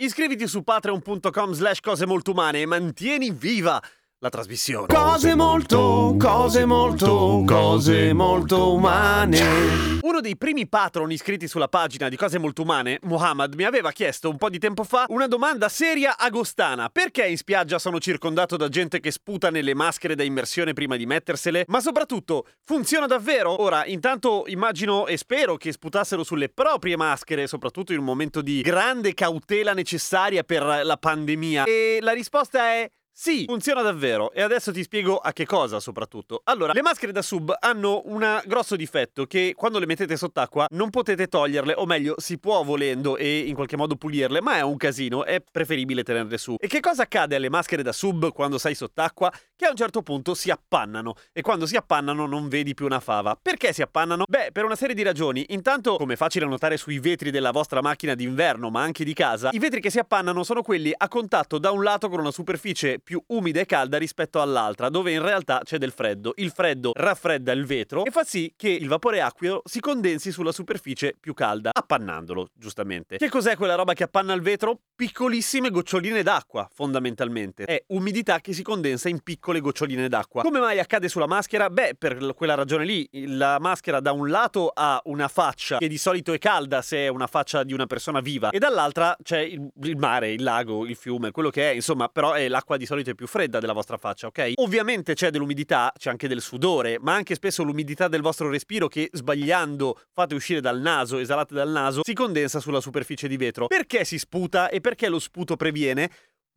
Iscriviti su patreon.com slash cose molto umane e mantieni viva la trasmissione. Cose molto, cose molto, cose molto umane. Uno dei primi patron iscritti sulla pagina di Cose Molto Umane, Muhammad, mi aveva chiesto un po' di tempo fa una domanda seria agostana. Perché in spiaggia sono circondato da gente che sputa nelle maschere da immersione prima di mettersele? Ma soprattutto, funziona davvero? Ora, intanto immagino e spero che sputassero sulle proprie maschere, soprattutto in un momento di grande cautela necessaria per la pandemia. E la risposta è sì, funziona davvero e adesso ti spiego a che cosa soprattutto. Allora, le maschere da sub hanno un grosso difetto che quando le mettete sott'acqua non potete toglierle, o meglio, si può volendo e in qualche modo pulirle, ma è un casino, è preferibile tenerle su. E che cosa accade alle maschere da sub quando sei sott'acqua? Che a un certo punto si appannano e quando si appannano non vedi più una fava. Perché si appannano? Beh, per una serie di ragioni. Intanto, come è facile notare sui vetri della vostra macchina d'inverno, ma anche di casa, i vetri che si appannano sono quelli a contatto da un lato con una superficie più umida e calda rispetto all'altra, dove in realtà c'è del freddo. Il freddo raffredda il vetro e fa sì che il vapore acqueo si condensi sulla superficie più calda, appannandolo, giustamente. Che cos'è quella roba che appanna il vetro? Piccolissime goccioline d'acqua, fondamentalmente. È umidità che si condensa in piccole goccioline d'acqua. Come mai accade sulla maschera? Beh, per quella ragione lì, la maschera da un lato ha una faccia che di solito è calda se è una faccia di una persona viva e dall'altra c'è il, il mare, il lago, il fiume, quello che è, insomma, però è l'acqua di solito è più fredda della vostra faccia, ok? Ovviamente c'è dell'umidità, c'è anche del sudore, ma anche spesso l'umidità del vostro respiro che sbagliando fate uscire dal naso, esalate dal naso, si condensa sulla superficie di vetro. Perché si sputa e perché lo sputo previene?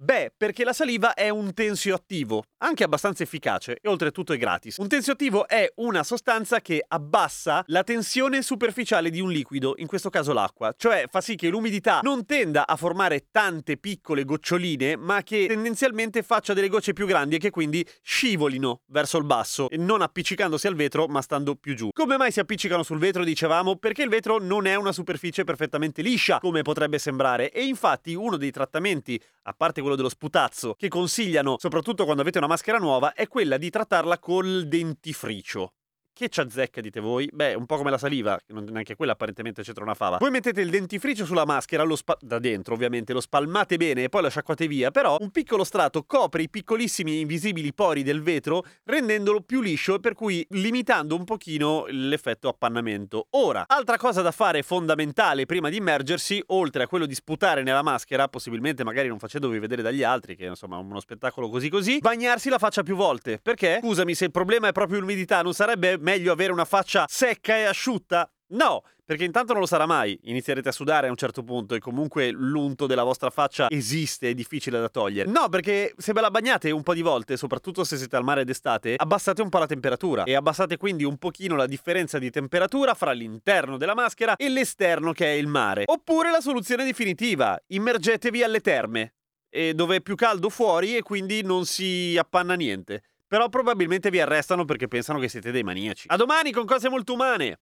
Beh, perché la saliva è un tensioattivo, anche abbastanza efficace e oltretutto è gratis. Un tensioattivo è una sostanza che abbassa la tensione superficiale di un liquido, in questo caso l'acqua, cioè fa sì che l'umidità non tenda a formare tante piccole goccioline, ma che tendenzialmente faccia delle gocce più grandi e che quindi scivolino verso il basso, non appiccicandosi al vetro ma stando più giù. Come mai si appiccicano sul vetro, dicevamo? Perché il vetro non è una superficie perfettamente liscia, come potrebbe sembrare, e infatti uno dei trattamenti, a parte quello dello sputazzo, che consigliano, soprattutto quando avete una maschera nuova, è quella di trattarla col dentifricio. Che ci azzecca, dite voi? Beh, un po' come la saliva, che non neanche quella apparentemente c'entra una fava. Voi mettete il dentifricio sulla maschera, lo spa- da dentro ovviamente, lo spalmate bene e poi lo sciacquate via, però un piccolo strato copre i piccolissimi invisibili pori del vetro, rendendolo più liscio e per cui limitando un pochino l'effetto appannamento. Ora, altra cosa da fare fondamentale prima di immergersi, oltre a quello di sputare nella maschera, possibilmente magari non facendovi vedere dagli altri, che insomma è uno spettacolo così così, bagnarsi la faccia più volte. Perché? Scusami, se il problema è proprio l'umidità, non sarebbe meglio avere una faccia secca e asciutta? No, perché intanto non lo sarà mai, inizierete a sudare a un certo punto e comunque l'unto della vostra faccia esiste, è difficile da togliere. No, perché se ve la bagnate un po' di volte, soprattutto se siete al mare d'estate, abbassate un po' la temperatura e abbassate quindi un pochino la differenza di temperatura fra l'interno della maschera e l'esterno che è il mare. Oppure la soluzione definitiva, immergetevi alle terme, dove è più caldo fuori e quindi non si appanna niente. Però probabilmente vi arrestano perché pensano che siete dei maniaci. A domani con cose molto umane!